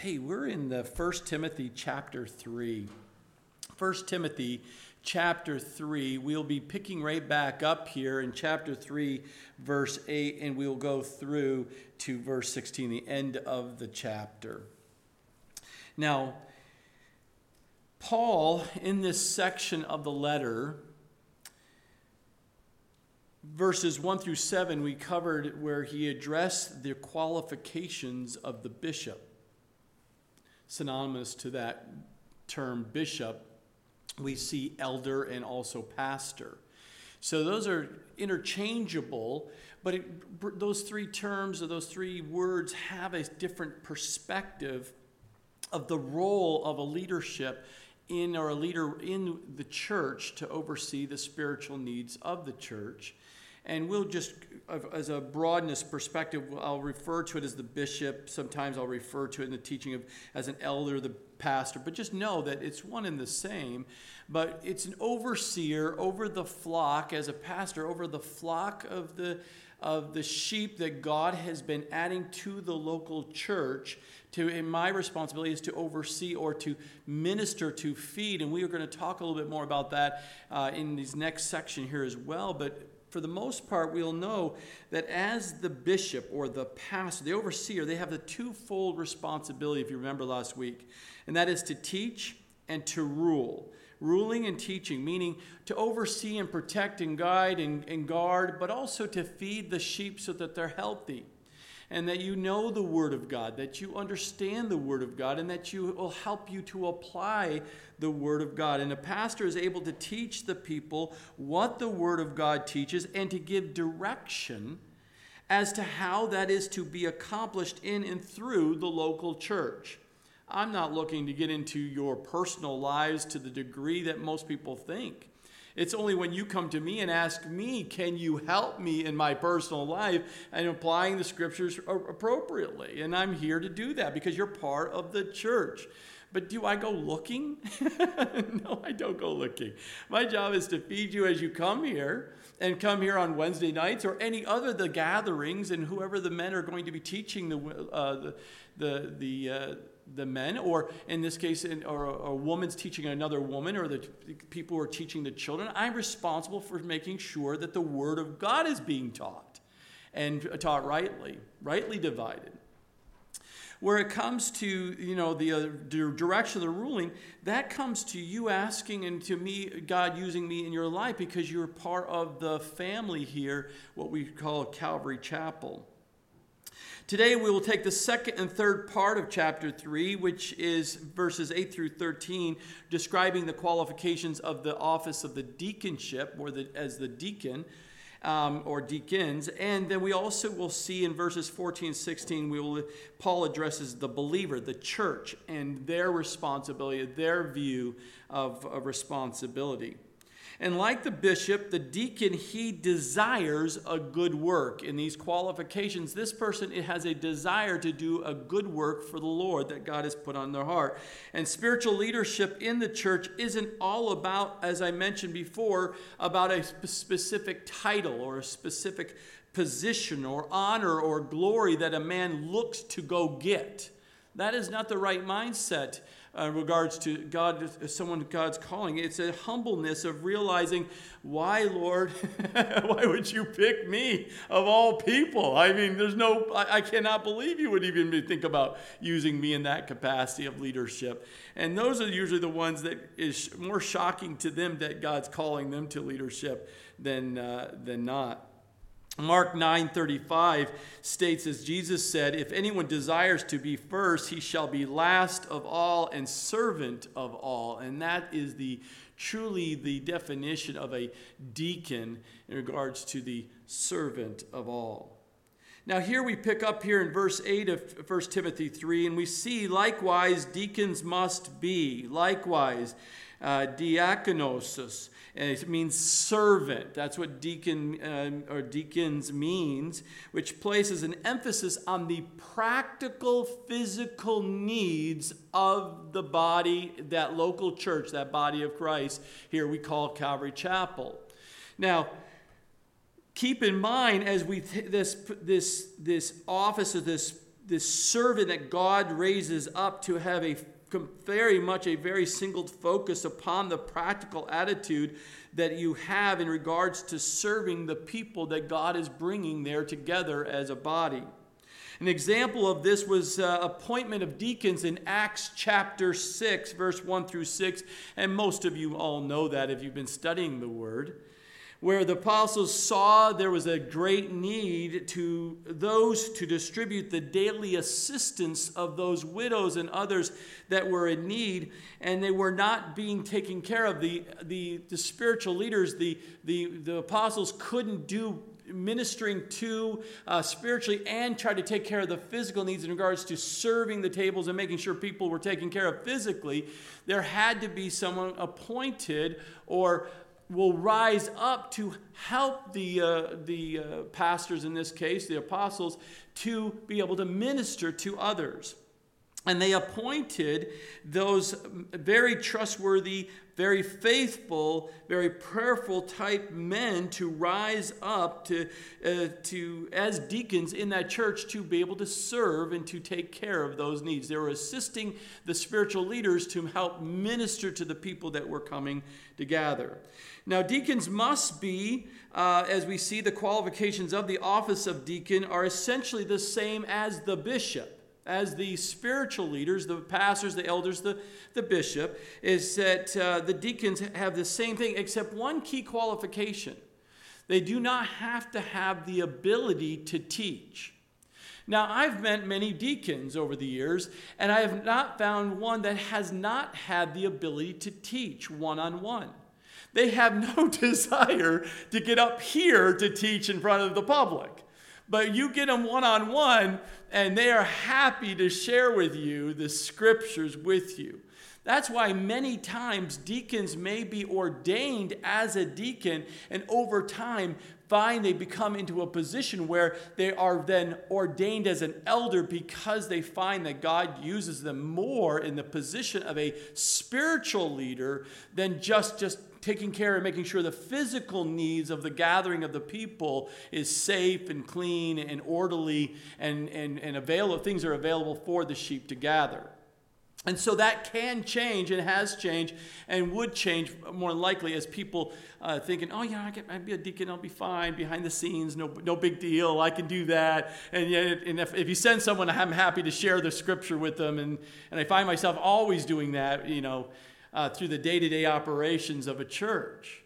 Hey, we're in the First Timothy chapter 3. First Timothy chapter 3. We'll be picking right back up here in chapter 3, verse 8, and we'll go through to verse 16, the end of the chapter. Now, Paul, in this section of the letter, verses 1 through 7, we covered where he addressed the qualifications of the bishop synonymous to that term bishop, we see elder and also pastor. So those are interchangeable, but it, those three terms or those three words have a different perspective of the role of a leadership in or a leader in the church to oversee the spiritual needs of the church. And we'll just, as a broadness perspective, I'll refer to it as the bishop. Sometimes I'll refer to it in the teaching of as an elder, the pastor. But just know that it's one and the same. But it's an overseer over the flock, as a pastor, over the flock of the of the sheep that God has been adding to the local church to my responsibility is to oversee or to minister to feed and we are going to talk a little bit more about that uh, in this next section here as well but for the most part, we'll know that as the bishop or the pastor, the overseer, they have the twofold responsibility, if you remember last week, and that is to teach and to rule. Ruling and teaching, meaning to oversee and protect and guide and, and guard, but also to feed the sheep so that they're healthy and that you know the Word of God, that you understand the Word of God, and that you will help you to apply the Word of God. And a pastor is able to teach the people what the Word of God teaches and to give direction as to how that is to be accomplished in and through the local church. I'm not looking to get into your personal lives to the degree that most people think. It's only when you come to me and ask me, can you help me in my personal life and applying the scriptures appropriately? And I'm here to do that because you're part of the church. But do I go looking? no, I don't go looking. My job is to feed you as you come here and come here on Wednesday nights or any other the gatherings and whoever the men are going to be teaching the uh, the the, the uh, the men, or in this case, in, or a, a woman's teaching another woman, or the people who are teaching the children, I'm responsible for making sure that the Word of God is being taught and taught rightly, rightly divided. Where it comes to you know the uh, direction of the ruling, that comes to you asking and to me, God using me in your life because you're part of the family here, what we call Calvary Chapel. Today we will take the second and third part of chapter 3, which is verses 8 through 13, describing the qualifications of the office of the deaconship, or the, as the deacon. Um, or deacons. And then we also will see in verses 14 and 16, we will, Paul addresses the believer, the church, and their responsibility, their view of responsibility. And like the bishop, the deacon, he desires a good work. In these qualifications, this person has a desire to do a good work for the Lord that God has put on their heart. And spiritual leadership in the church isn't all about, as I mentioned before, about a specific title or a specific position or honor or glory that a man looks to go get. That is not the right mindset uh, regards to God, someone God's calling. It's a humbleness of realizing, why, Lord, why would you pick me of all people? I mean, there's no, I, I cannot believe you would even think about using me in that capacity of leadership. And those are usually the ones that is more shocking to them that God's calling them to leadership than, uh, than not. Mark 9:35 states as Jesus said, if anyone desires to be first, he shall be last of all and servant of all. And that is the truly the definition of a deacon in regards to the servant of all. Now here we pick up here in verse 8 of 1 Timothy 3 and we see likewise deacons must be likewise uh, diakonosis and it means servant. That's what deacon um, or deacons means, which places an emphasis on the practical physical needs of the body, that local church, that body of Christ. Here we call Calvary Chapel. Now, keep in mind as we th- this this this office of this this servant that God raises up to have a very much a very singled focus upon the practical attitude that you have in regards to serving the people that God is bringing there together as a body. An example of this was uh, appointment of deacons in Acts chapter 6, verse 1 through 6. And most of you all know that if you've been studying the word where the apostles saw there was a great need to those to distribute the daily assistance of those widows and others that were in need and they were not being taken care of. The, the, the spiritual leaders the, the, the apostles couldn't do ministering to uh, spiritually and try to take care of the physical needs in regards to serving the tables and making sure people were taken care of physically. There had to be someone appointed or will rise up to help the, uh, the uh, pastors, in this case, the apostles, to be able to minister to others. And they appointed those very trustworthy, very faithful, very prayerful type men to rise up to, uh, to as deacons in that church to be able to serve and to take care of those needs. They were assisting the spiritual leaders to help minister to the people that were coming to gather. Now, deacons must be, uh, as we see, the qualifications of the office of deacon are essentially the same as the bishop as the spiritual leaders, the pastors, the elders, the, the bishop, is that uh, the deacons have the same thing, except one key qualification. They do not have to have the ability to teach. Now, I've met many deacons over the years, and I have not found one that has not had the ability to teach one on one. They have no desire to get up here to teach in front of the public. But you get them one on one, and they are happy to share with you the scriptures with you. That's why many times deacons may be ordained as a deacon, and over time find they become into a position where they are then ordained as an elder because they find that God uses them more in the position of a spiritual leader than just just taking care and making sure the physical needs of the gathering of the people is safe and clean and orderly and, and, and available, things are available for the sheep to gather. And so that can change and has changed and would change more likely as people uh, thinking, oh, yeah, I can, I'd be a deacon, I'll be fine behind the scenes, no, no big deal, I can do that. And, yet, and if, if you send someone, I'm happy to share the scripture with them. And, and I find myself always doing that, you know, uh, through the day to day operations of a church.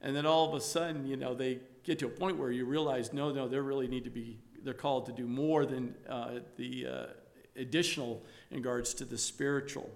And then all of a sudden, you know, they get to a point where you realize, no, no, they really need to be, they're called to do more than uh, the uh, additional in regards to the spiritual.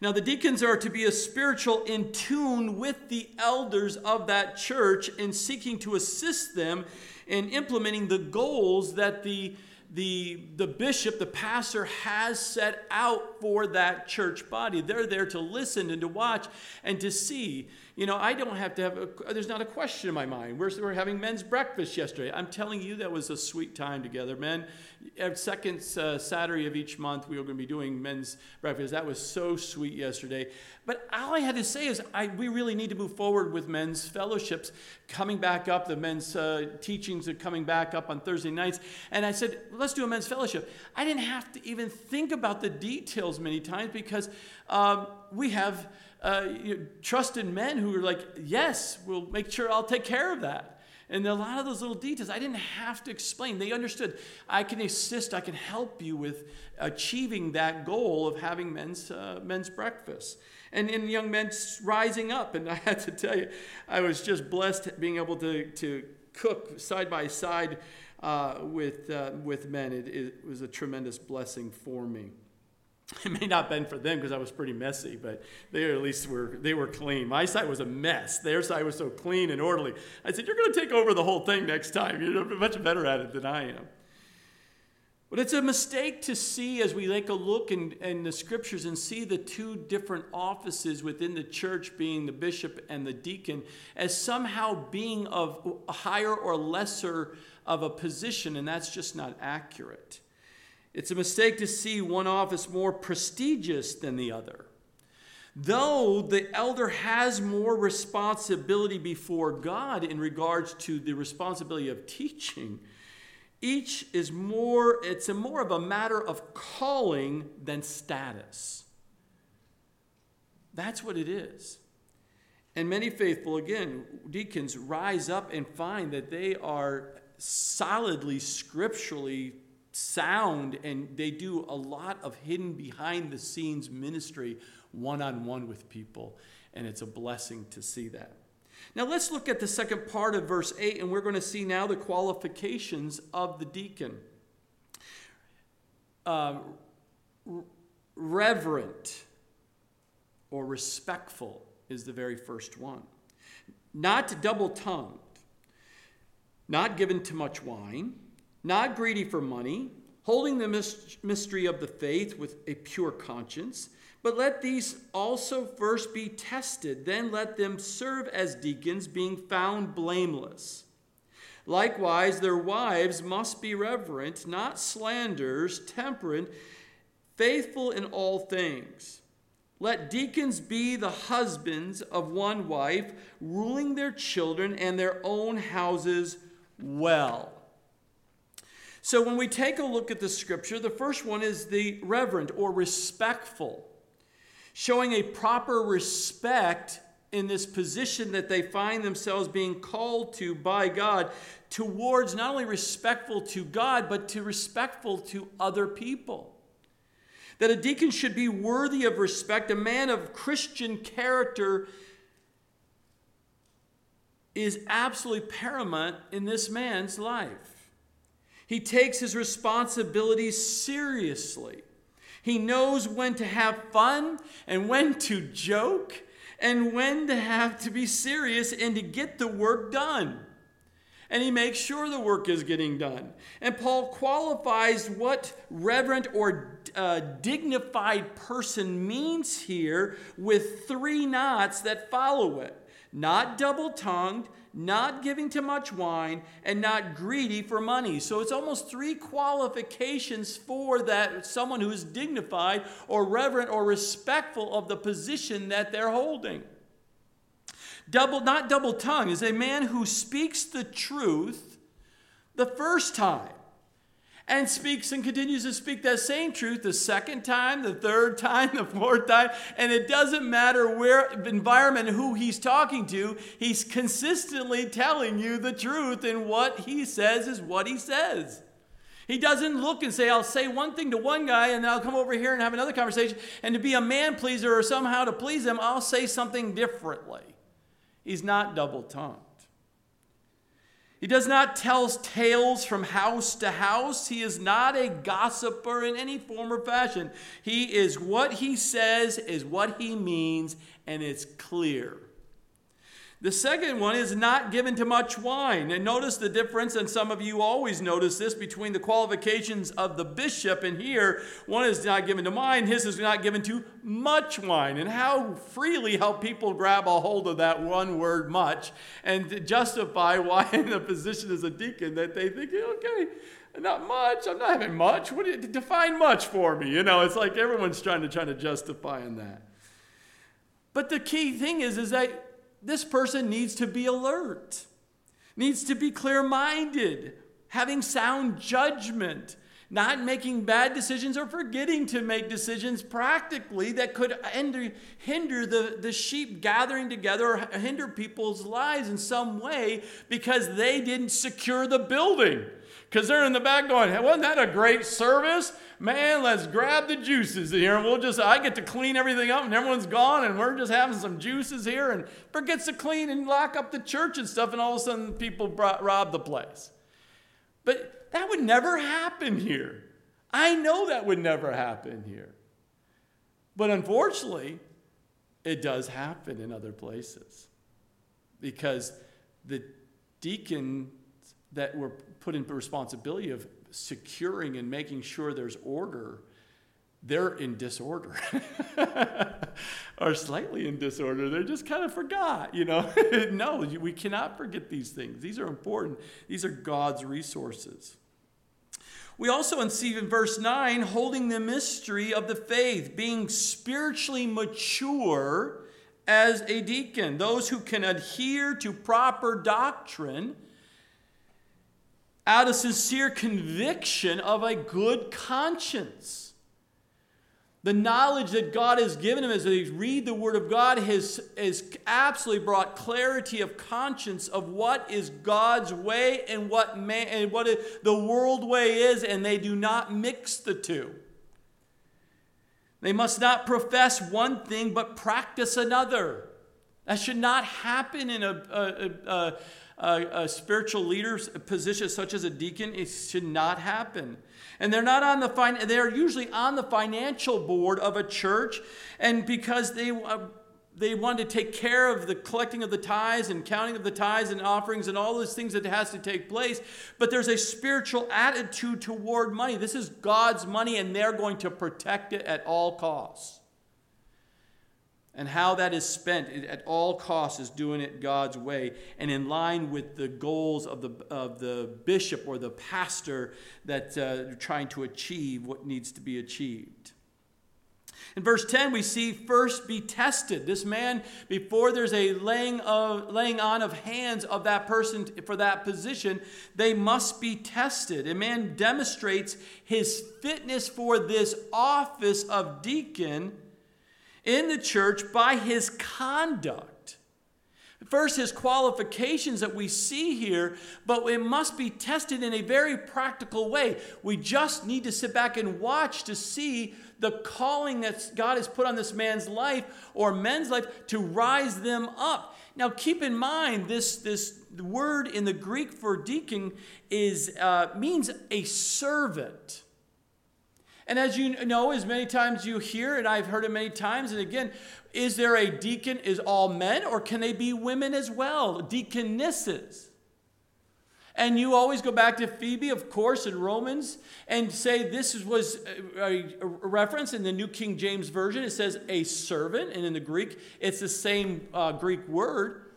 Now, the deacons are to be a spiritual in tune with the elders of that church in seeking to assist them in implementing the goals that the the, the bishop, the pastor, has set out for that church body. They're there to listen and to watch and to see. You know, I don't have to have, a, there's not a question in my mind. We're, we're having men's breakfast yesterday. I'm telling you, that was a sweet time together. Men, every second uh, Saturday of each month, we were going to be doing men's breakfast. That was so sweet yesterday. But all I had to say is, I, we really need to move forward with men's fellowships coming back up. The men's uh, teachings are coming back up on Thursday nights. And I said, let's do a men's fellowship. I didn't have to even think about the details many times because um, we have uh, you know, trusted men who are like, yes, we'll make sure I'll take care of that. And a lot of those little details I didn't have to explain. They understood. I can assist, I can help you with achieving that goal of having men's, uh, men's breakfast. And, and young men rising up. And I had to tell you, I was just blessed being able to, to cook side by side uh, with, uh, with men. It, it was a tremendous blessing for me. It may not have been for them because I was pretty messy, but they at least were they were clean. My side was a mess. Their side was so clean and orderly. I said, "You're going to take over the whole thing next time. You're much better at it than I am." But it's a mistake to see as we take a look in, in the scriptures and see the two different offices within the church, being the bishop and the deacon, as somehow being of higher or lesser of a position, and that's just not accurate. It's a mistake to see one office more prestigious than the other. Though the elder has more responsibility before God in regards to the responsibility of teaching, Each is more, it's a more of a matter of calling than status. That's what it is. And many faithful, again, deacons rise up and find that they are solidly scripturally sound and they do a lot of hidden behind the scenes ministry one on one with people. And it's a blessing to see that. Now let's look at the second part of verse 8, and we're going to see now the qualifications of the deacon. Uh, reverent or respectful is the very first one. Not double tongued, not given to much wine, not greedy for money, holding the mystery of the faith with a pure conscience. But let these also first be tested, then let them serve as deacons, being found blameless. Likewise, their wives must be reverent, not slanderers, temperate, faithful in all things. Let deacons be the husbands of one wife, ruling their children and their own houses well. So, when we take a look at the scripture, the first one is the reverent or respectful, showing a proper respect in this position that they find themselves being called to by God towards not only respectful to God, but to respectful to other people that a deacon should be worthy of respect, a man of Christian character is absolutely paramount in this man's life. He takes his responsibilities seriously. He knows when to have fun and when to joke and when to have to be serious and to get the work done and he makes sure the work is getting done. And Paul qualifies what reverent or uh, dignified person means here with three nots that follow it not double tongued, not giving too much wine, and not greedy for money. So it's almost three qualifications for that someone who is dignified or reverent or respectful of the position that they're holding. Double, not double tongue, is a man who speaks the truth the first time and speaks and continues to speak that same truth the second time, the third time, the fourth time, and it doesn't matter where environment who he's talking to, he's consistently telling you the truth and what he says is what he says. He doesn't look and say, I'll say one thing to one guy and then I'll come over here and have another conversation. And to be a man pleaser or somehow to please him, I'll say something differently. He's not double tongued. He does not tell tales from house to house. He is not a gossiper in any form or fashion. He is what he says, is what he means, and it's clear. The second one is not given to much wine. And notice the difference, and some of you always notice this between the qualifications of the bishop and here. One is not given to wine, his is not given to much wine. And how freely how people grab a hold of that one word much and justify why in the position as a deacon that they think, okay, not much. I'm not having much. What do you define much for me? You know, it's like everyone's trying to try to justify in that. But the key thing is, is that this person needs to be alert, needs to be clear minded, having sound judgment, not making bad decisions or forgetting to make decisions practically that could hinder, the, the sheep gathering together or hinder people's lives in some way because they didn't secure the building. Because they're in the back going, hey, wasn't that a great service? man, let's grab the juices here and we'll just, I get to clean everything up and everyone's gone and we're just having some juices here and forgets to clean and lock up the church and stuff and all of a sudden people brought, rob the place. But that would never happen here. I know that would never happen here. But unfortunately, it does happen in other places because the deacons that were put in the responsibility of securing and making sure there's order, they're in disorder or slightly in disorder. They're just kind of forgot, you know. no, we cannot forget these things. These are important, these are God's resources. We also see in verse 9 holding the mystery of the faith, being spiritually mature as a deacon, those who can adhere to proper doctrine out of sincere conviction of a good conscience. The knowledge that God has given him as they read the Word of God has, has absolutely brought clarity of conscience of what is God's way and what, man, and what the world way is, and they do not mix the two. They must not profess one thing but practice another. That should not happen in a, a, a, a, a spiritual leader's position, such as a deacon. It should not happen and they're not on the fin- they're usually on the financial board of a church and because they uh, they want to take care of the collecting of the tithes and counting of the tithes and offerings and all those things that has to take place but there's a spiritual attitude toward money this is god's money and they're going to protect it at all costs and how that is spent at all costs is doing it God's way and in line with the goals of the, of the bishop or the pastor that uh, trying to achieve what needs to be achieved. In verse 10, we see first be tested. This man, before there's a laying, of, laying on of hands of that person for that position, they must be tested. A man demonstrates his fitness for this office of deacon in the church by his conduct. First, his qualifications that we see here, but it must be tested in a very practical way. We just need to sit back and watch to see the calling that God has put on this man's life or men's life to rise them up. Now, keep in mind this, this word in the Greek for deacon is, uh, means a servant. And as you know, as many times you hear, and I've heard it many times, and again, is there a deacon? Is all men, or can they be women as well? Deaconesses. And you always go back to Phoebe, of course, in Romans, and say this was a, reference in the New King James Version. It says a servant, and in the Greek, it's the same uh, Greek word.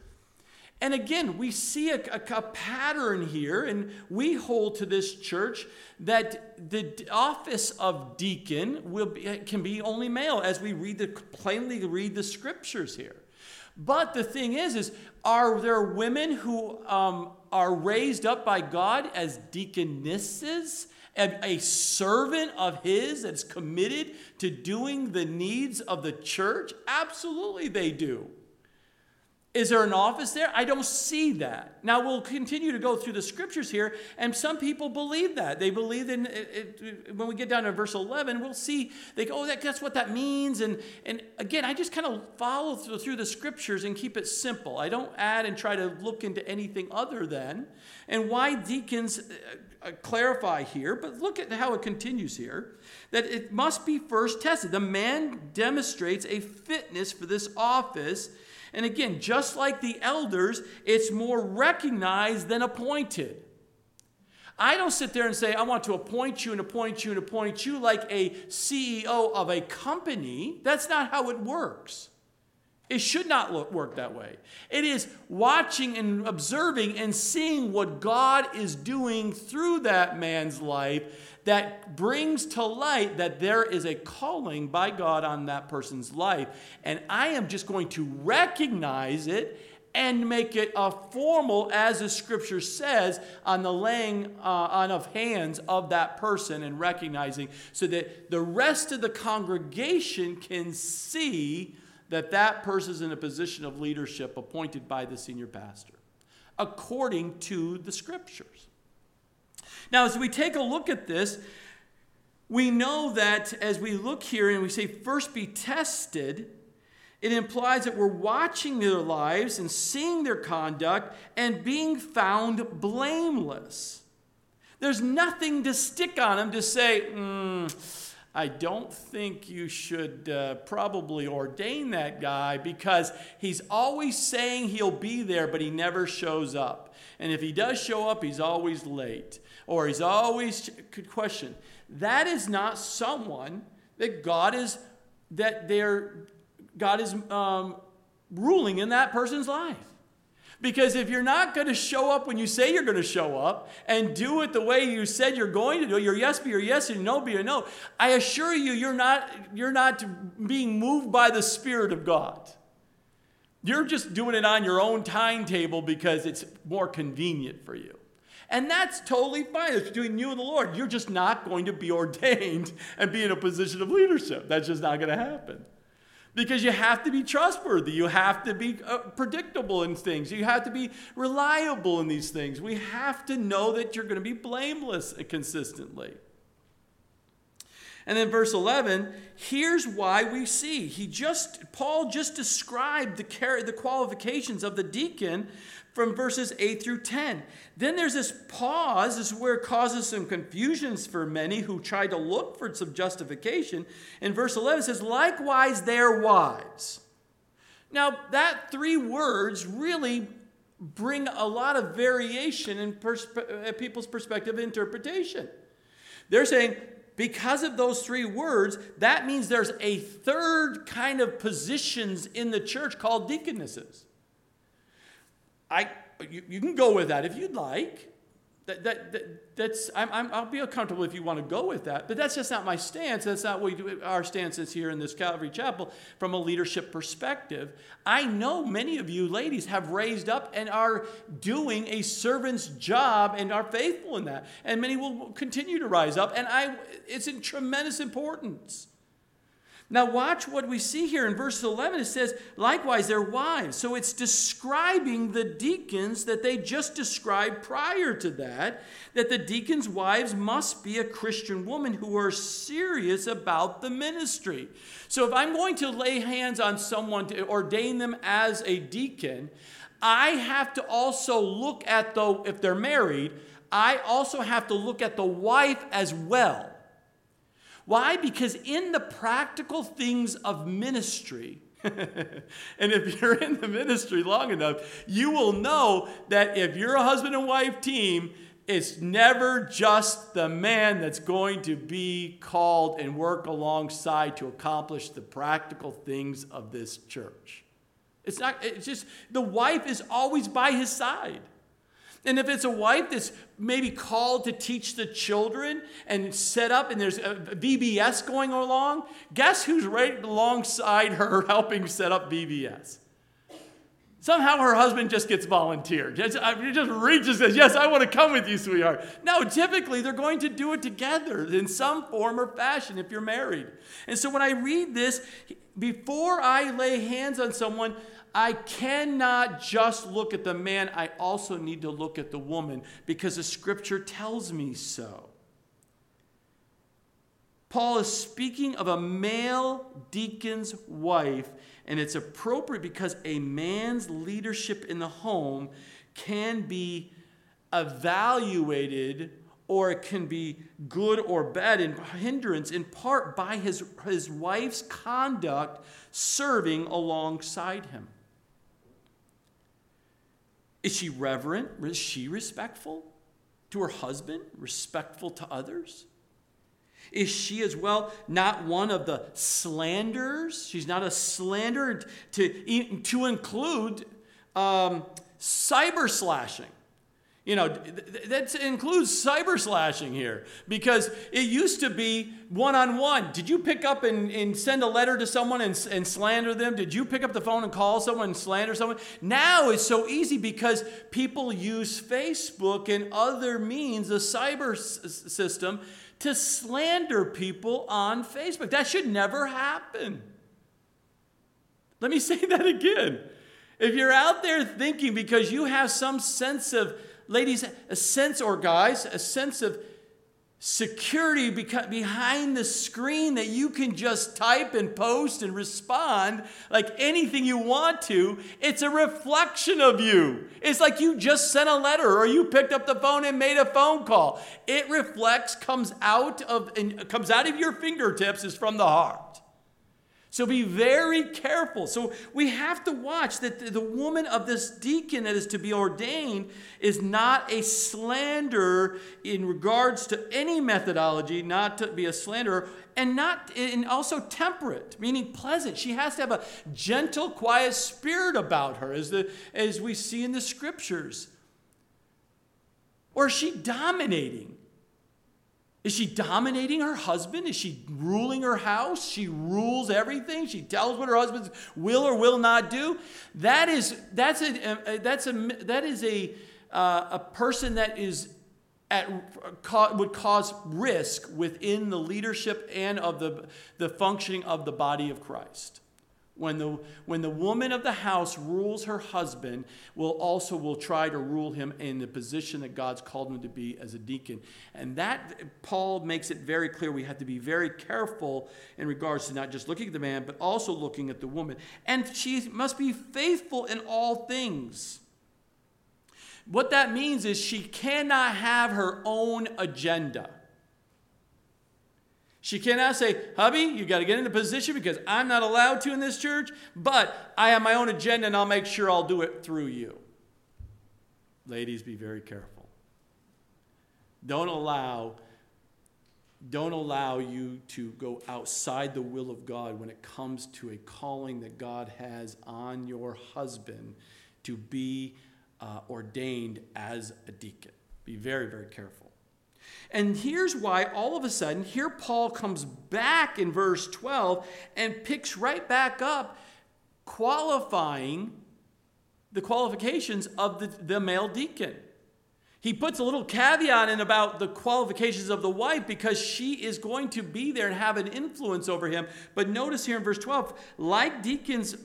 And again, we see a, a, a, pattern here, and we hold to this church that the office of deacon will be, can be only male, as we read the plainly read the scriptures here. But the thing is, is are there women who um, are raised up by God as deaconesses? a servant of his that's committed to doing the needs of the church? Absolutely, they do. Is there an office there? I don't see that. Now, we'll continue to go through the scriptures here, and some people believe that. They believe in it, it, when we get down to verse 11, we'll see, they go, oh, that, that's what that means. And, and again, I just kind of follow through, through the scriptures and keep it simple. I don't add and try to look into anything other than. And why deacons uh, clarify here, but look at how it continues here that it must be first tested. The man demonstrates a fitness for this office and again, just like the elders, it's more recognized than appointed. I don't sit there and say, I want to appoint you and appoint you and appoint you like a CEO of a company. That's not how it works. It should not look, work that way. It is watching and observing and seeing what God is doing through that man's life that brings to light that there is a calling by God on that person's life. And I am just going to recognize it and make it a formal, as the scripture says, on the laying uh, on of hands of that person and recognizing so that the rest of the congregation can see that that person is in a position of leadership appointed by the senior pastor according to the scriptures. Now, as we take a look at this, we know that as we look here and we say, first be tested, it implies that we're watching their lives and seeing their conduct and being found blameless. There's nothing to stick on them to say, mm, I don't think you should uh, probably ordain that guy because he's always saying he'll be there, but he never shows up. And if he does show up, he's always late or he's always could question. That is not someone that God is that they're God is um, ruling in that person's life. Because if you're not going to show up when you say you're going to show up and do it the way you said you're going to do, it, your yes be your yes and no be your no, I assure you, you're not, you're not being moved by the Spirit of God. You're just doing it on your own timetable because it's more convenient for you. And that's totally fine. It's between you and the Lord. You're just not going to be ordained and be in a position of leadership. That's just not going to happen. Because you have to be trustworthy. You have to be uh, predictable in things. You have to be reliable in these things. We have to know that you're going to be blameless consistently. And then verse 11, here's why we see. He just Paul just described the the qualifications of the deacon from verses 8 through 10. Then there's this pause, this is where it causes some confusions for many who try to look for some justification. In verse 11 it says, likewise their wives. Now, that three words really bring a lot of variation in perspe- uh, people's perspective interpretation. They're saying, because of those three words, that means there's a third kind of positions in the church called deaconesses. I, you, you can go with that if you'd like. That, that, that, that's, I'm, I'll be comfortable if you want to go with that, but that's just not my stance. That's not what we do, our stance is here in this Calvary Chapel from a leadership perspective. I know many of you ladies have raised up and are doing a servant's job and are faithful in that. And many will continue to rise up, and I, it's in tremendous importance. Now, watch what we see here in verse 11. It says, likewise, their wives. So it's describing the deacons that they just described prior to that, that the deacons' wives must be a Christian woman who are serious about the ministry. So if I'm going to lay hands on someone to ordain them as a deacon, I have to also look at the, if they're married, I also have to look at the wife as well. Why? Because in the practical things of ministry, and if you're in the ministry long enough, you will know that if you're a husband and wife team, it's never just the man that's going to be called and work alongside to accomplish the practical things of this church. It's not, it's just, the wife is always by his side. And if it's a wife that's maybe called to teach the children and set up and there's a VBS going along, guess who's right alongside her helping set up VBS? Somehow her husband just gets volunteered. Just, just reaches says, Yes, I want to come with you, sweetheart. No, typically they're going to do it together in some form or fashion if you're married. And so when I read this, before I lay hands on someone, I cannot just look at the man, I also need to look at the woman because the scripture tells me so. Paul is speaking of a male deacon's wife, and it's appropriate because a man's leadership in the home can be evaluated or it can be good or bad in hindrance in part by his, his wife's conduct serving alongside him. Is she reverent? Is she respectful to her husband? Respectful to others? Is she as well not one of the slanderers? She's not a slanderer to, to include um, cyber slashing. You know, that includes cyber slashing here because it used to be one on one. Did you pick up and, and send a letter to someone and, and slander them? Did you pick up the phone and call someone and slander someone? Now it's so easy because people use Facebook and other means, the cyber s- system, to slander people on Facebook. That should never happen. Let me say that again. If you're out there thinking because you have some sense of ladies, a sense, or guys, a sense of security behind the screen that you can just type and post and respond like anything you want to. It's a reflection of you. It's like you just sent a letter or you picked up the phone and made a phone call. It reflects, comes out of, comes out of your fingertips is from the heart. So be very careful. So we have to watch that the woman of this deacon that is to be ordained is not a slanderer in regards to any methodology, not to be a slanderer, and not and also temperate, meaning pleasant. She has to have a gentle, quiet spirit about her, as the as we see in the scriptures. Or is she dominating? Is she dominating her husband? Is she ruling her house? She rules everything. She tells what her husband will or will not do. That is that's a, that's a that is a uh, a person that is at, would cause risk within the leadership and of the, the functioning of the body of Christ. When the, when the woman of the house rules her husband, will also will try to rule him in the position that God's called him to be as a deacon. And that Paul makes it very clear we have to be very careful in regards to not just looking at the man, but also looking at the woman. And she must be faithful in all things. What that means is she cannot have her own agenda. She cannot say, hubby, you got to get into position because I'm not allowed to in this church, but I have my own agenda and I'll make sure I'll do it through you. Ladies, be very careful. Don't allow don't allow you to go outside the will of God when it comes to a calling that God has on your husband to be uh, ordained as a deacon. Be very, very careful. And here's why all of a sudden, here Paul comes back in verse 12 and picks right back up qualifying the qualifications of the, the male deacon. He puts a little caveat in about the qualifications of the wife because she is going to be there and have an influence over him. But notice here in verse 12, like deacons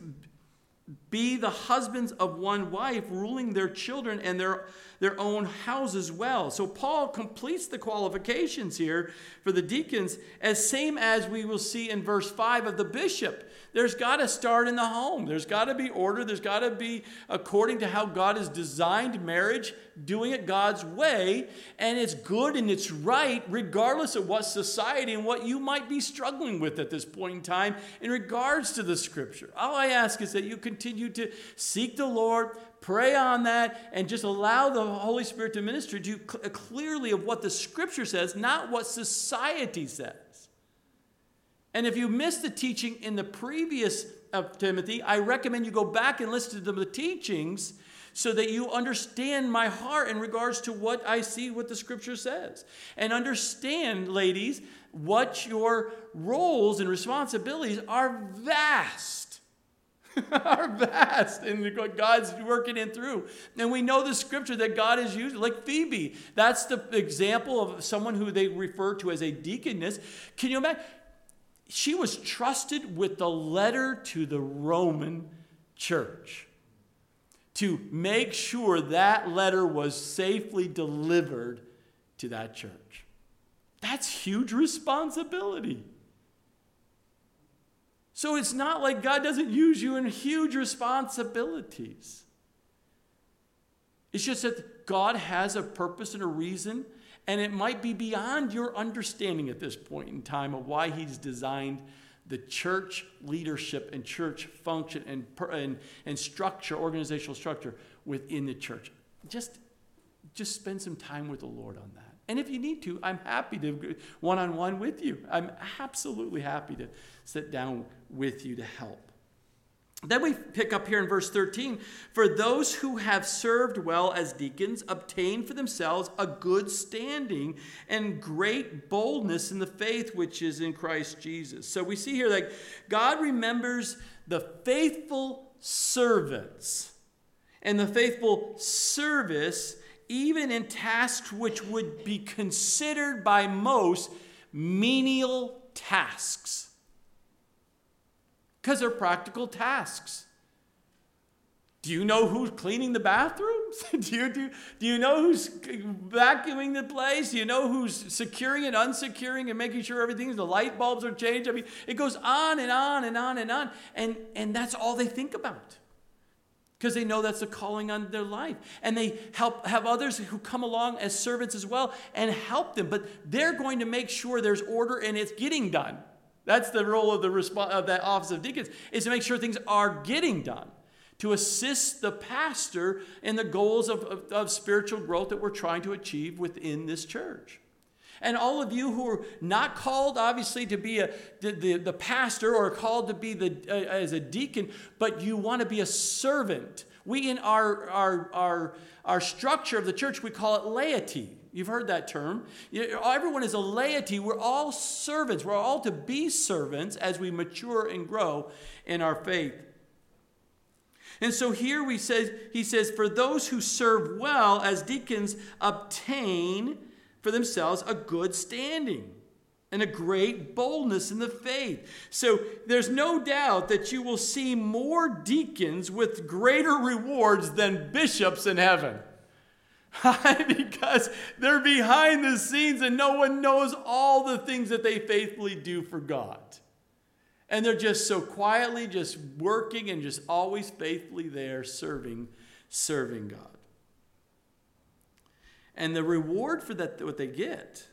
be the husbands of one wife, ruling their children and their, their own houses well. So Paul completes the qualifications here for the deacons as same as we will see in verse 5 of the bishop. There's got to start in the home. There's got to be order. There's got to be according to how God has designed marriage, doing it God's way. And it's good and it's right, regardless of what society and what you might be struggling with at this point in time in regards to the scripture. All I ask is that you continue to seek the Lord, pray on that, and just allow the Holy Spirit to minister to you uh, clearly of what the scripture says, not what society says. And if you missed the teaching in the previous of Timothy, I recommend you go back and listen to the teachings so that you understand my heart in regards to what I see what the scripture says. And understand, ladies, what your roles and responsibilities are vast. are vast and God's working in through. And we know the scripture that God is using, like Phoebe. That's the example of someone who they refer to as a deaconess. Can you imagine? she was trusted with the letter to the Roman church to make sure that letter was safely delivered to that church. That's huge responsibility. So it's not like God doesn't use you in huge responsibilities. It's just that God has a purpose and a reason and it might be beyond your understanding at this point in time of why he's designed the church leadership and church function and, and, and structure, organizational structure within the church. Just, just spend some time with the Lord on that. And if you need to, I'm happy to one on one with you. I'm absolutely happy to sit down with you to help. Then we pick up here in verse 13 For those who have served well as deacons obtain for themselves a good standing and great boldness in the faith which is in Christ Jesus. So we see here that God remembers the faithful servants and the faithful service, even in tasks which would be considered by most menial tasks because they're practical tasks. Do you know who's cleaning the bathrooms? do, you, do, do you know who's vacuuming the place? Do you know who's securing and unsecuring and making sure everything's, the light bulbs are changed? I mean, it goes on and on and on and on. And, and that's all they think about because they know that's a calling on their life. And they help have others who come along as servants as well and help them. But they're going to make sure there's order and it's getting done. That's the role of the resp- of that office of deacons is to make sure things are getting done, to assist the pastor in the goals of, of, of spiritual growth that we're trying to achieve within this church. And all of you who are not called, obviously, to be a, the, the, the pastor or called to be the, uh, as a deacon, but you want to be a servant. We, in our, our, our, our structure of the church, we call it laity. You've heard that term. Everyone is a laity. We're all servants. We're all to be servants as we mature and grow in our faith. And so here we says, he says, for those who serve well as deacons obtain for themselves a good standing and a great boldness in the faith. So there's no doubt that you will see more deacons with greater rewards than bishops in heaven. because they're behind the scenes and no one knows all the things that they faithfully do for God. And they're just so quietly just working and just always faithfully there serving serving God. And the reward for that what they get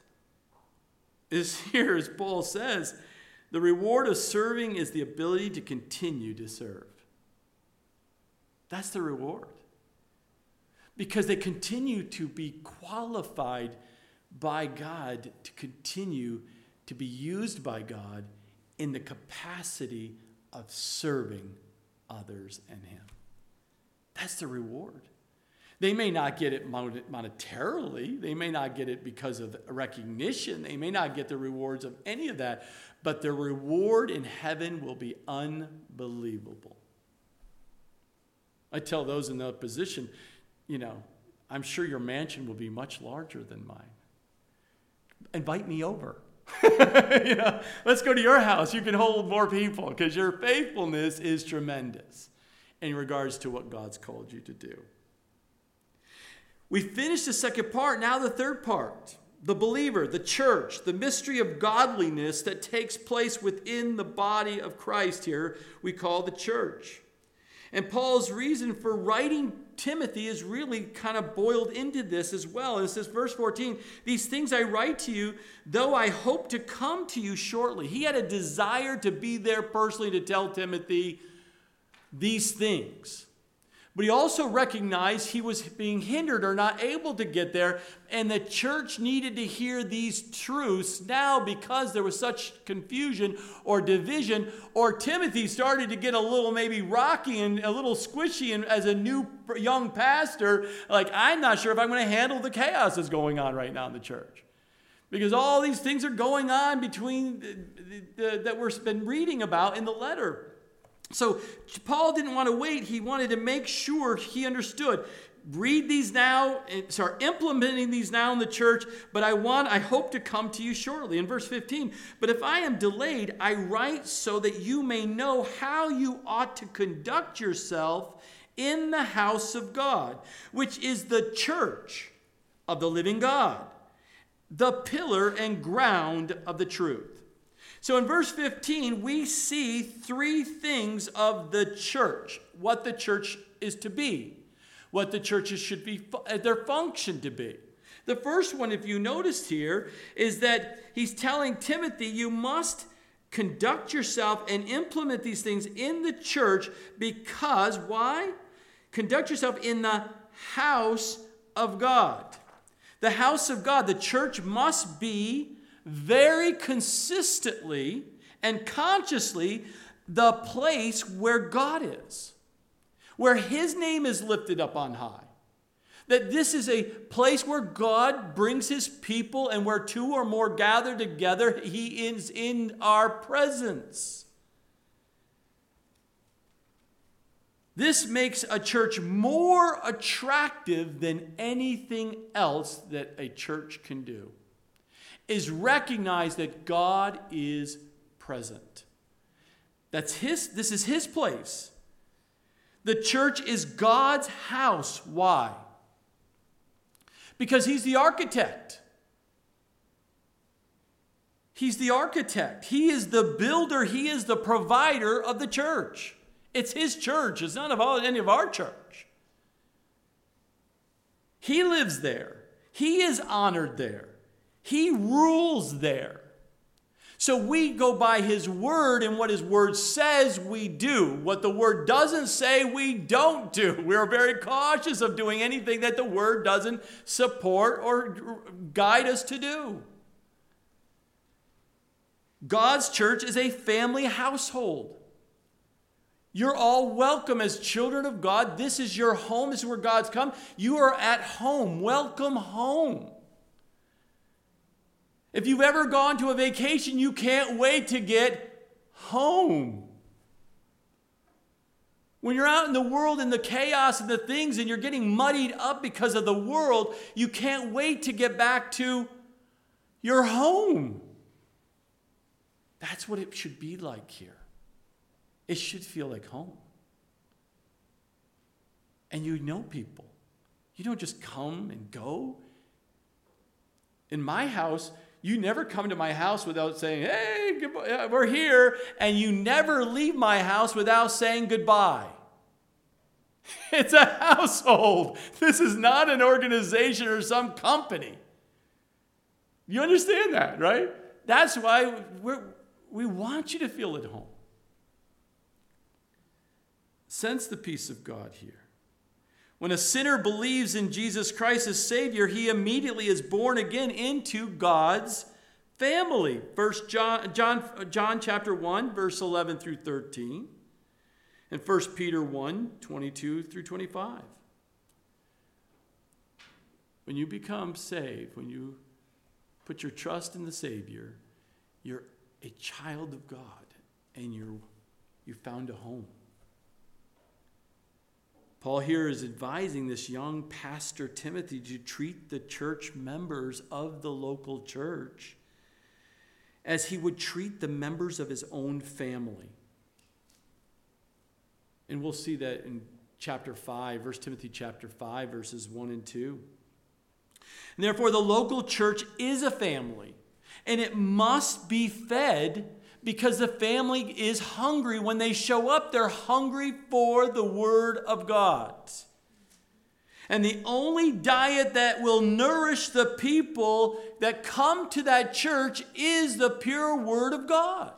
is here as Paul says, the reward of serving is the ability to continue to serve. That's the reward because they continue to be qualified by God to continue to be used by God in the capacity of serving others and Him. That's the reward. They may not get it monetarily, they may not get it because of recognition, they may not get the rewards of any of that, but the reward in heaven will be unbelievable. I tell those in that position, you know, I'm sure your mansion will be much larger than mine. Invite me over. you know, let's go to your house. You can hold more people because your faithfulness is tremendous in regards to what God's called you to do. We finished the second part, now the third part. The believer, the church, the mystery of godliness that takes place within the body of Christ here, we call the church. And Paul's reason for writing Timothy is really kind of boiled into this as well. it says, verse 14, These things I write to you, though I hope to come to you shortly. He had a desire to be there personally to tell Timothy these things. But he also recognized he was being hindered or not able to get there, and the church needed to hear these truths now because there was such confusion or division, or Timothy started to get a little maybe rocky and a little squishy and as a new young pastor. Like, I'm not sure if I'm going to handle the chaos that's going on right now in the church. Because all these things are going on between the, the, the, that we've been reading about in the letter. So Paul didn't want to wait. He wanted to make sure he understood. Read these now, eh, and start implementing these now in the church, but I want, I hope to come to you shortly. In verse 15, but if I am delayed, I write so that you may know how you ought to conduct yourself in the house of God, which is the church of the living God, the pillar and ground of the truth. So in verse 15, we see three things of the church, what the church is to be, what the churches should be, uh, their function to be. The first one, if you noticed here, is that he's telling Timothy, you must conduct yourself and implement these things in the church because, why? Conduct yourself in the house of God. The house of God, the church must be very consistently and consciously the place where God is, where His name is lifted up on high. That this is a place where God brings His people, and where two or more gather together, He is in our presence. This makes a church more attractive than anything else that a church can do is recognize that God is present. That's his this is his place. The church is God's house. Why? Because he's the architect. He's the architect. He is the builder. He is the provider of the church. It's his church. It's not of any of our church. He lives there. He is honored there. He rules there. So we go by His word, and what His word says, we do. What the word doesn't say, we don't do. We're very cautious of doing anything that the word doesn't support or guide us to do. God's church is a family household. You're all welcome as children of God. This is your home. This is where God's come. You are at home. Welcome home. If you've ever gone to a vacation, you can't wait to get home. When you're out in the world and the chaos and the things and you're getting muddied up because of the world, you can't wait to get back to your home. That's what it should be like here. It should feel like home. And you know people. You don't just come and go. In my house, you never come to my house without saying, hey, we're here. And you never leave my house without saying goodbye. It's a household. This is not an organization or some company. You understand that, right? That's why we want you to feel at home. Sense the peace of God here. When a sinner believes in Jesus Christ as Savior, he immediately is born again into God's family. First John, John, John chapter 1, verse 11 through 13. And 1 Peter 1, 22 through 25. When you become saved, when you put your trust in the Savior, you're a child of God and you're, you found a home. Paul here is advising this young pastor Timothy to treat the church members of the local church as he would treat the members of his own family. And we'll see that in chapter 5, 1 Timothy chapter 5, verses 1 and 2. And therefore, the local church is a family, and it must be fed because the family is hungry. When they show up, they're hungry for the Word of God. And the only diet that will nourish the people that come to that church is the pure Word of God.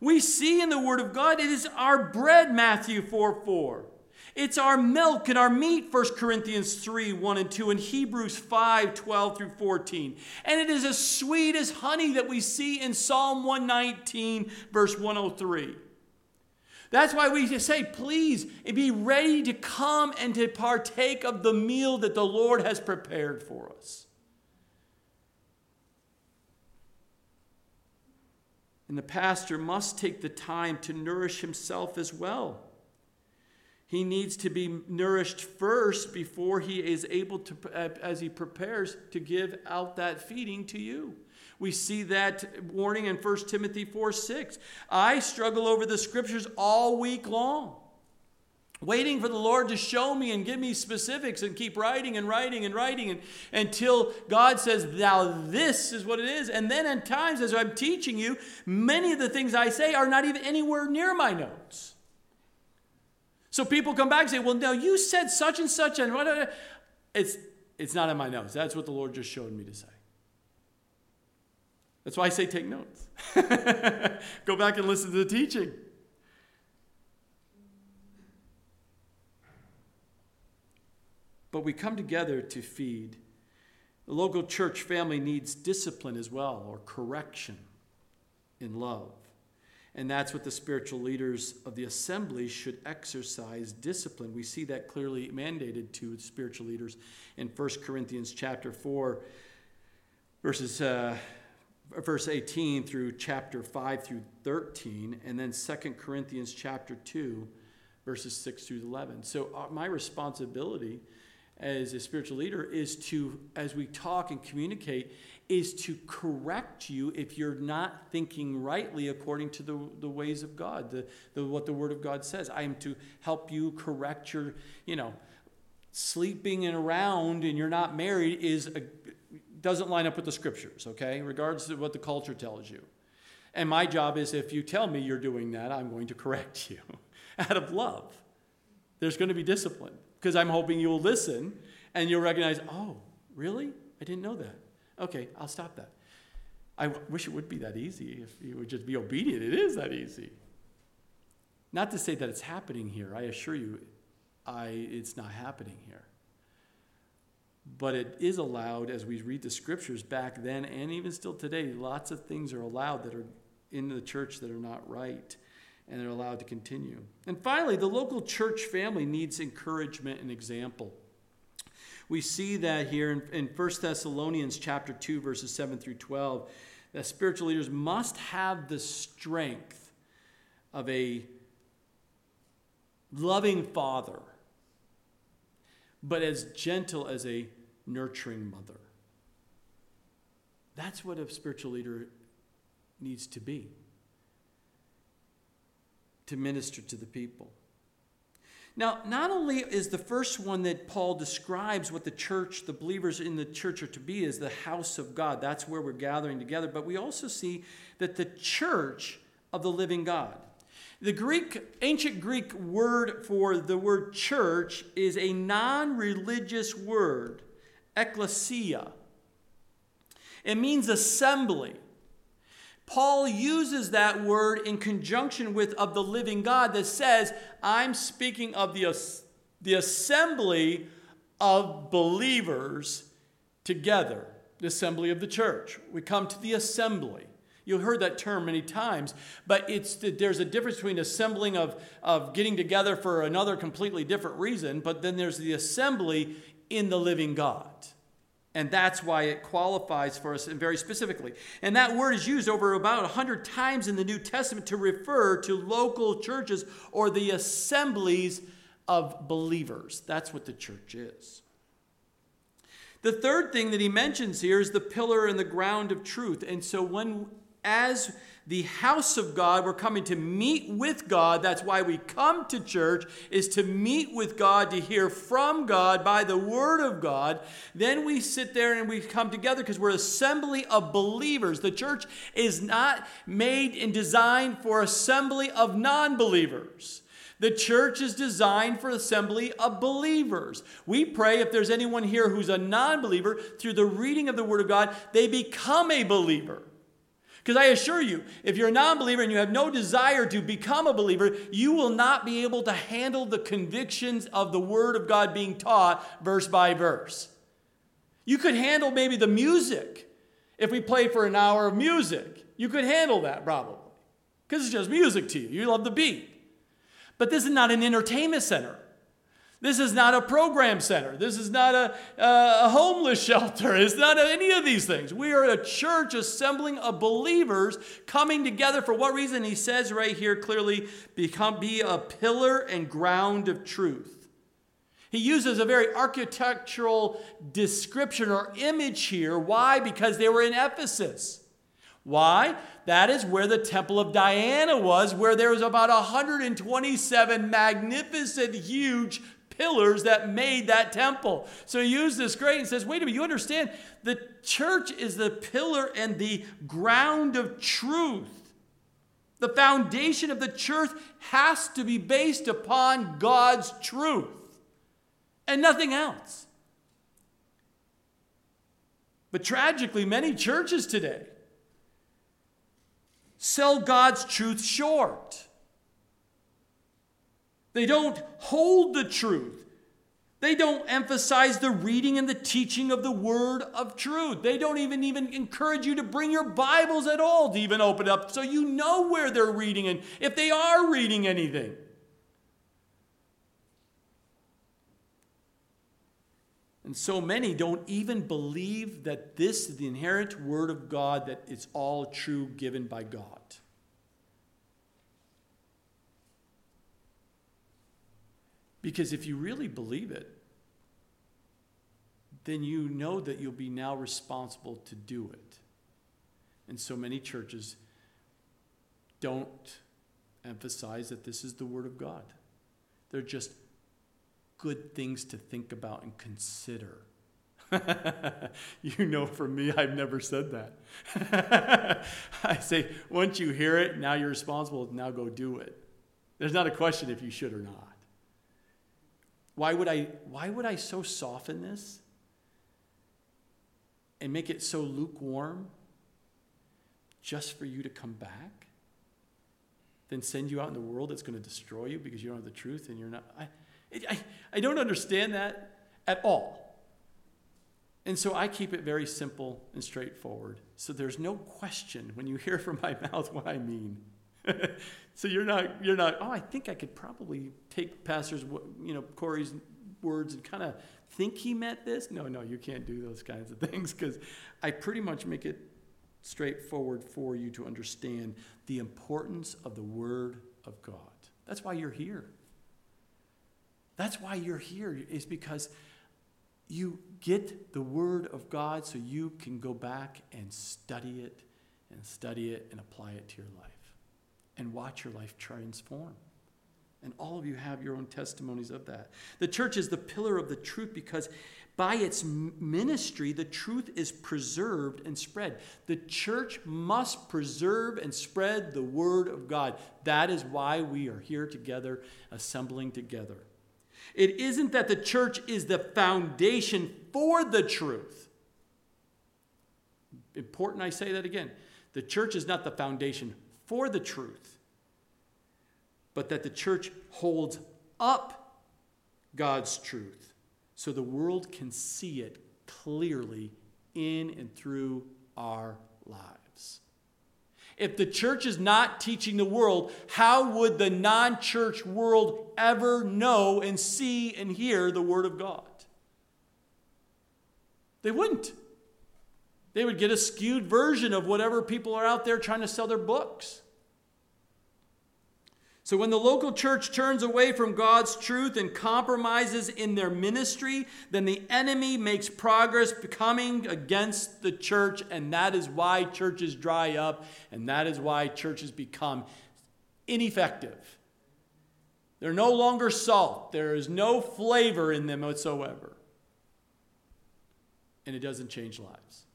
We see in the Word of God, it is our bread, Matthew 4 4. It's our milk and our meat, 1 Corinthians 3 1 and 2, and Hebrews 5 12 through 14. And it is as sweet as honey that we see in Psalm 119, verse 103. That's why we say, please be ready to come and to partake of the meal that the Lord has prepared for us. And the pastor must take the time to nourish himself as well. He needs to be nourished first before he is able to, uh, as he prepares to give out that feeding to you. We see that warning in 1 Timothy 4 6. I struggle over the scriptures all week long waiting for the Lord to show me and give me specifics and keep writing and writing and writing and, until God says, Now this is what it is. And then at times, as I'm teaching you, many of the things I say are not even anywhere near my notes. So people come back and say, Well, no, you said such and such, and what? Uh, uh. It's, it's not in my notes. That's what the Lord just showed me to say. That's why I say take notes. Go back and listen to the teaching. but we come together to feed. The local church family needs discipline as well, or correction in love. And that's what the spiritual leaders of the assembly should exercise discipline. We see that clearly mandated to spiritual leaders in 1 Corinthians chapter 4, verses uh, verse 18 through chapter 5 through 13, and then 2 Corinthians chapter 2, verses 6 through 11. So, uh, my responsibility as a spiritual leader is to, as we talk and communicate, is to correct you if you're not thinking rightly according to the, the ways of God, the, the, what the Word of God says. I am to help you correct your, you know, sleeping and around and you're not married is a, doesn't line up with the scriptures, okay? Regardless of what the culture tells you. And my job is if you tell me you're doing that, I'm going to correct you out of love. There's going to be discipline because I'm hoping you'll listen and you'll recognize, oh, really? I didn't know that. Okay, I'll stop that. I wish it would be that easy if you would just be obedient. It is that easy. Not to say that it's happening here. I assure you, I, it's not happening here. But it is allowed as we read the scriptures back then and even still today. Lots of things are allowed that are in the church that are not right and they're allowed to continue. And finally, the local church family needs encouragement and example. We see that here in, in 1 Thessalonians chapter 2, verses 7 through 12, that spiritual leaders must have the strength of a loving father, but as gentle as a nurturing mother. That's what a spiritual leader needs to be to minister to the people. Now, not only is the first one that Paul describes what the church, the believers in the church are to be, is the house of God. That's where we're gathering together. But we also see that the church of the living God. The Greek, ancient Greek word for the word church is a non religious word, ecclesia. It means assembly. Paul uses that word in conjunction with of the living God that says, I'm speaking of the, the assembly of believers together, the assembly of the church. We come to the assembly. You've heard that term many times, but it's there's a difference between assembling of, of getting together for another completely different reason, but then there's the assembly in the living God. And that's why it qualifies for us and very specifically. And that word is used over about 100 times in the New Testament to refer to local churches or the assemblies of believers. That's what the church is. The third thing that he mentions here is the pillar and the ground of truth. And so when as the house of God. We're coming to meet with God. That's why we come to church, is to meet with God, to hear from God by the word of God. Then we sit there and we come together because we're assembly of believers. The church is not made and designed for assembly of non-believers. The church is designed for assembly of believers. We pray if there's anyone here who's a non believer, through the reading of the Word of God, they become a believer. Because I assure you, if you're a non believer and you have no desire to become a believer, you will not be able to handle the convictions of the Word of God being taught verse by verse. You could handle maybe the music if we play for an hour of music. You could handle that probably because it's just music to you. You love the beat. But this is not an entertainment center. This is not a program center. This is not a, a homeless shelter. It's not any of these things. We are a church assembling of believers coming together for what reason? He says right here clearly become, be a pillar and ground of truth. He uses a very architectural description or image here. Why? Because they were in Ephesus. Why? That is where the Temple of Diana was, where there was about 127 magnificent, huge pillars that made that temple. So he used this great and says, wait a minute, you understand? The church is the pillar and the ground of truth. The foundation of the church has to be based upon God's truth and nothing else. But tragically, many churches today sell God's truth short. They don't hold the truth. They don't emphasize the reading and the teaching of the word of truth. They don't even, even encourage you to bring your Bibles at all to even open up so you know where they're reading and if they are reading anything. And so many don't even believe that this is the inherent word of God, that it's all true given by God. Because if you really believe it, then you know that you'll be now responsible to do it. And so many churches don't emphasize that this is the Word of God. They're just good things to think about and consider. you know, for me, I've never said that. I say, once you hear it, now you're responsible, now go do it. There's not a question if you should or not. Why would I, why would I so soften this and make it so lukewarm just for you to come back? Then send you out in the world that's going to destroy you because you don't have the truth and you're not. I, I, I don't understand that at all. And so I keep it very simple and straightforward. So there's no question when you hear from my mouth what I mean. so you're not you're not oh i think i could probably take pastor's you know corey's words and kind of think he meant this. No no you can't do those kinds of things because i pretty much make it straightforward for you to understand the importance of the word of god. That's why you're here. That's why you're here is because you get the Word of God so you can go back and study it and study it and apply it to your life and watch your life transform. And all of you have your own testimonies of that. The church is the pillar of the truth because by its ministry, the truth is preserved and spread. The church must preserve and spread the word of God. That is why we are here together, assembling together. It isn't that the church is the foundation for the truth. Important I say that again. The church is not the foundation for the truth, but that the church holds up God's truth so the world can see it clearly in and through our lives. If the church is not teaching the world, how would the non church world ever know and see and hear the Word of God? They wouldn't. They would get a skewed version of whatever people are out there trying to sell their books. So, when the local church turns away from God's truth and compromises in their ministry, then the enemy makes progress coming against the church, and that is why churches dry up, and that is why churches become ineffective. They're no longer salt, there is no flavor in them whatsoever. And it doesn't change lives.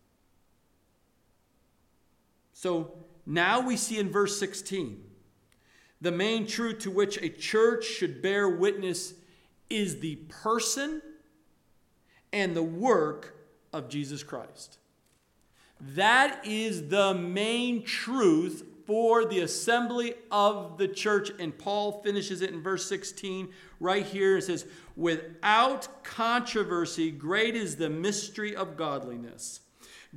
So, now we see in verse 16 the main truth to which a church should bear witness is the person and the work of Jesus Christ. That is the main truth for the assembly of the church. And Paul finishes it in verse 16 right here. It says, Without controversy, great is the mystery of godliness.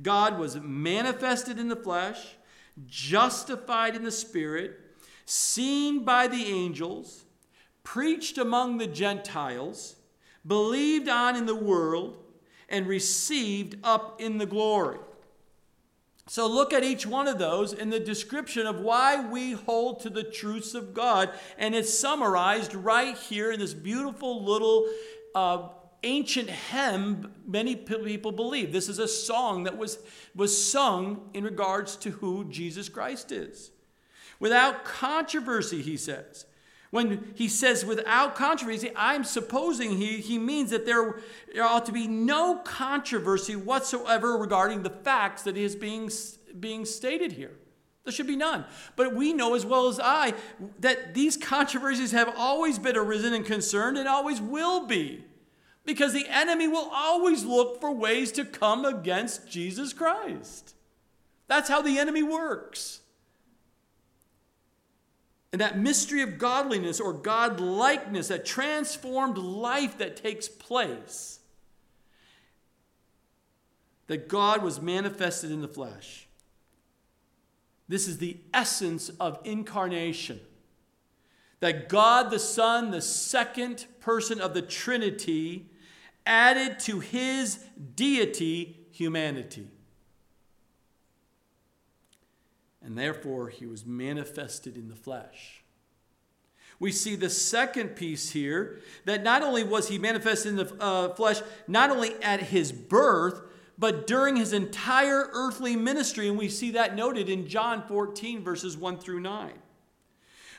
God was manifested in the flesh, justified in the spirit seen by the angels, preached among the Gentiles, believed on in the world, and received up in the glory. So look at each one of those in the description of why we hold to the truths of God. And it's summarized right here in this beautiful little uh, ancient hymn many people believe. This is a song that was, was sung in regards to who Jesus Christ is without controversy, he says. When he says without controversy, I'm supposing he, he means that there, ought to be no controversy whatsoever regarding the facts that is being, being stated here. There should be none. But we know as well as I that these controversies have always been arisen and concerned and always will be. Because the enemy will always look for ways to come against Jesus Christ. That's how the enemy works. And that mystery of godliness or God likeness, that transformed life that takes place, that God was manifested in the flesh. This is the essence of incarnation. That God the Son, the second person of the Trinity, added to his deity humanity. and therefore he was manifested in the flesh. We see the second piece here that not only was he manifested in the uh, flesh, not only at his birth, but during his entire earthly ministry, and we see that noted in John 14, verses 1 through 9.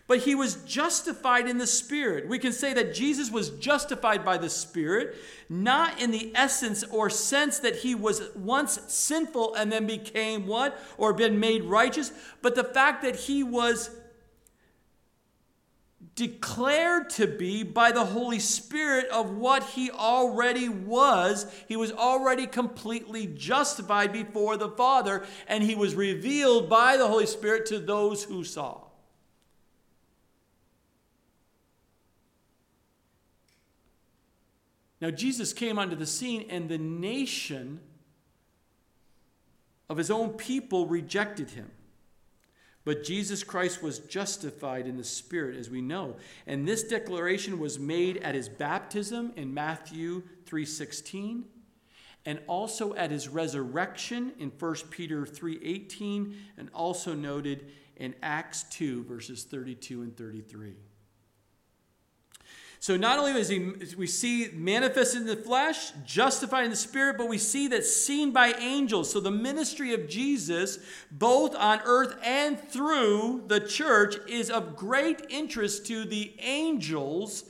But he was justified in the Spirit. We can say that Jesus was justified by the Spirit, not in the essence or sense that he was once sinful and then became what? Or been made righteous, but the fact that he was declared to be by the Holy Spirit of what he already was. He was already completely justified before the Father, and he was revealed by the Holy Spirit to those who saw. Now, Jesus came onto the scene, and the nation of his own people rejected him. But Jesus Christ was justified in the Spirit, as we know. And this declaration was made at his baptism in Matthew 3:16, and also at his resurrection in 1 Peter 3:18, and also noted in Acts 2, verses 32 and 33. So not only is he we see manifested in the flesh, justified in the spirit, but we see that seen by angels. So the ministry of Jesus, both on earth and through the church, is of great interest to the angels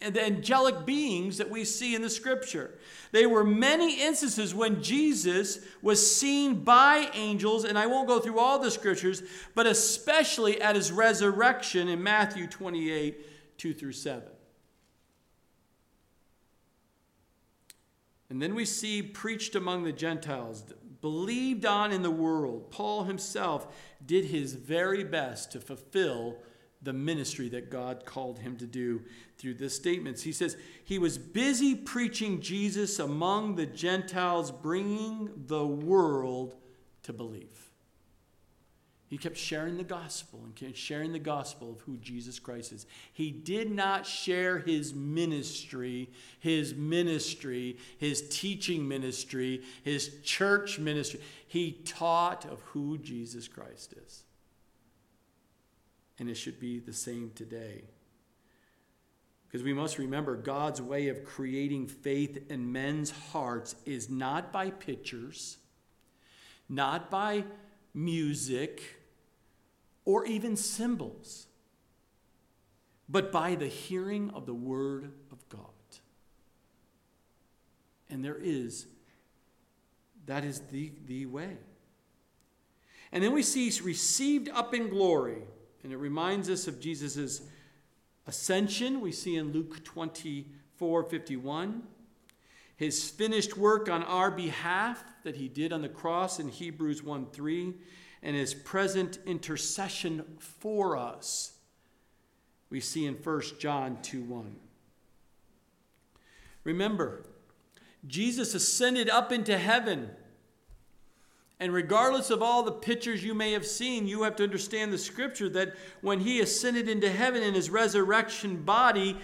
and the angelic beings that we see in the scripture. There were many instances when Jesus was seen by angels, and I won't go through all the scriptures, but especially at his resurrection in Matthew 28 2 through 7. And then we see preached among the Gentiles, believed on in the world. Paul himself did his very best to fulfill the ministry that God called him to do through this statements. He says, He was busy preaching Jesus among the Gentiles, bringing the world to believe. He kept sharing the gospel and sharing the gospel of who Jesus Christ is. He did not share his ministry, his ministry, his teaching ministry, his church ministry. He taught of who Jesus Christ is. And it should be the same today. Because we must remember God's way of creating faith in men's hearts is not by pictures, not by music or even symbols, but by the hearing of the Word of God. And there is, that is the, the way. And then we see received up in glory, and it reminds us of Jesus' ascension, we see in Luke 24 51. His finished work on our behalf that he did on the cross in Hebrews 1 3 and his present intercession for us. We see in 1 John 2 1. Remember, Jesus ascended up into heaven. And regardless of all the pictures you may have seen, you have to understand the scripture that when he ascended into heaven in his resurrection body,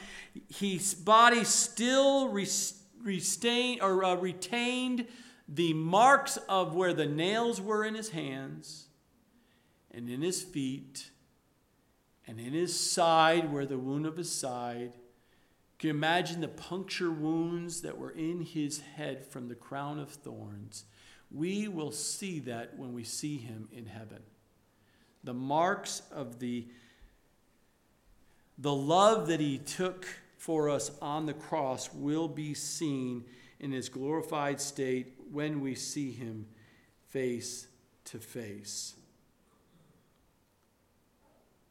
his body still retained, or, uh, retained the marks of where the nails were in his hands and in his feet and in his side, where the wound of his side. Can you imagine the puncture wounds that were in his head from the crown of thorns? We will see that when we see him in heaven. The marks of the, the love that he took for us on the cross will be seen in his glorified state when we see him face to face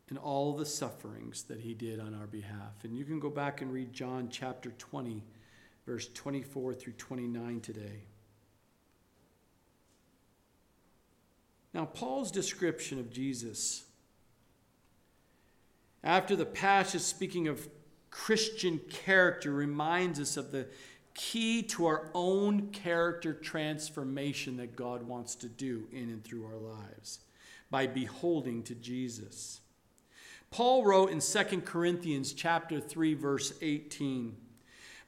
and all the sufferings that he did on our behalf. And you can go back and read John chapter 20, verse 24 through 29 today. Now, Paul's description of Jesus, after the passage speaking of Christian character, reminds us of the key to our own character transformation that God wants to do in and through our lives by beholding to Jesus. Paul wrote in 2 Corinthians chapter 3 verse 18,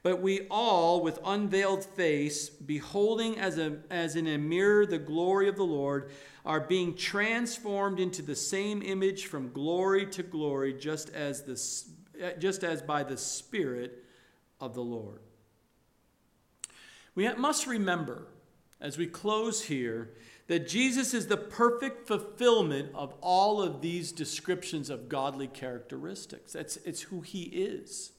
"But we all with unveiled face, beholding as, a, as in a mirror the glory of the Lord, are being transformed into the same image from glory to glory, just as, the, eh, just as by the Spirit of the Lord. We must remember, as we close here, that Jesus is the perfect fulfillment of all of these descriptions of godly characteristics. That's, it's who he is.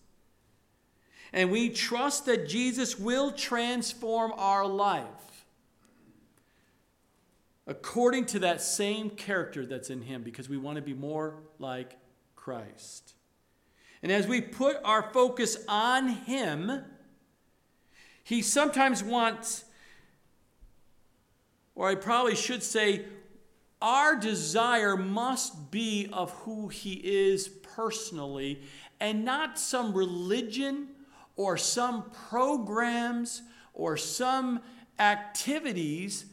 And we trust that Jesus will transform our life according to that same character that's in him because we want to be more like Christ. And as we put our focus on him, he sometimes wants or I probably should say, our desire must be of who He is personally and not some religion or some programs or some activities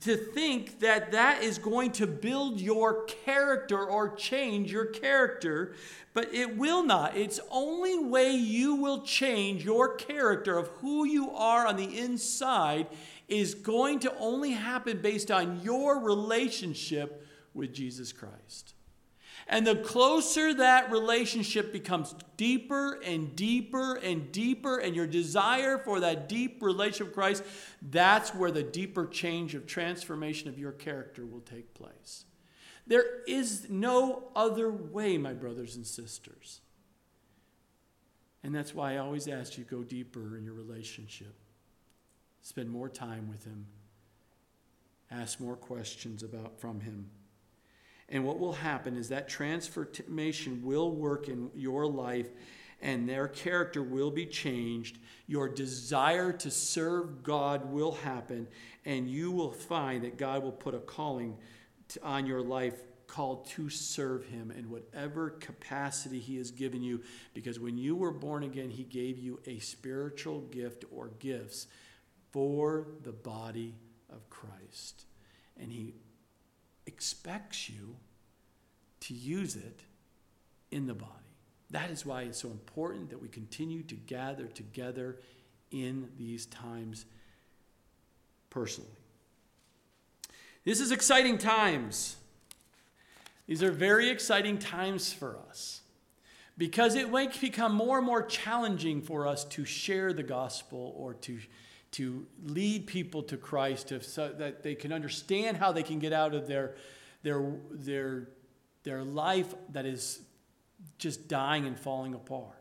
to think that that is going to build your character or change your character, but it will not. It's only way you will change your character of who you are on the inside is going to only happen based on your relationship with Jesus Christ. And the closer that relationship becomes deeper and deeper and deeper, and your desire for that deep relationship with Christ, that's where the deeper change of transformation of your character will take place. There is no other way, my brothers and sisters. And that's why I always ask you go deeper in your relationship. Spend more time with him. Ask more questions about from him. And what will happen is that transformation will work in your life and their character will be changed. Your desire to serve God will happen, and you will find that God will put a calling to, on your life called to serve Him in whatever capacity He has given you. Because when you were born again, He gave you a spiritual gift or gifts for the body of Christ. And He expects you to use it in the body. That is why it's so important that we continue to gather together in these times personally. This is exciting times. These are very exciting times for us because it might become more and more challenging for us to share the gospel or to, to lead people to Christ to, so that they can understand how they can get out of their, their, their, their life that is just dying and falling apart.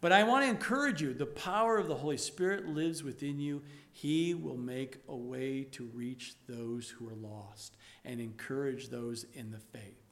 But I want to encourage you the power of the Holy Spirit lives within you. He will make a way to reach those who are lost and encourage those in the faith.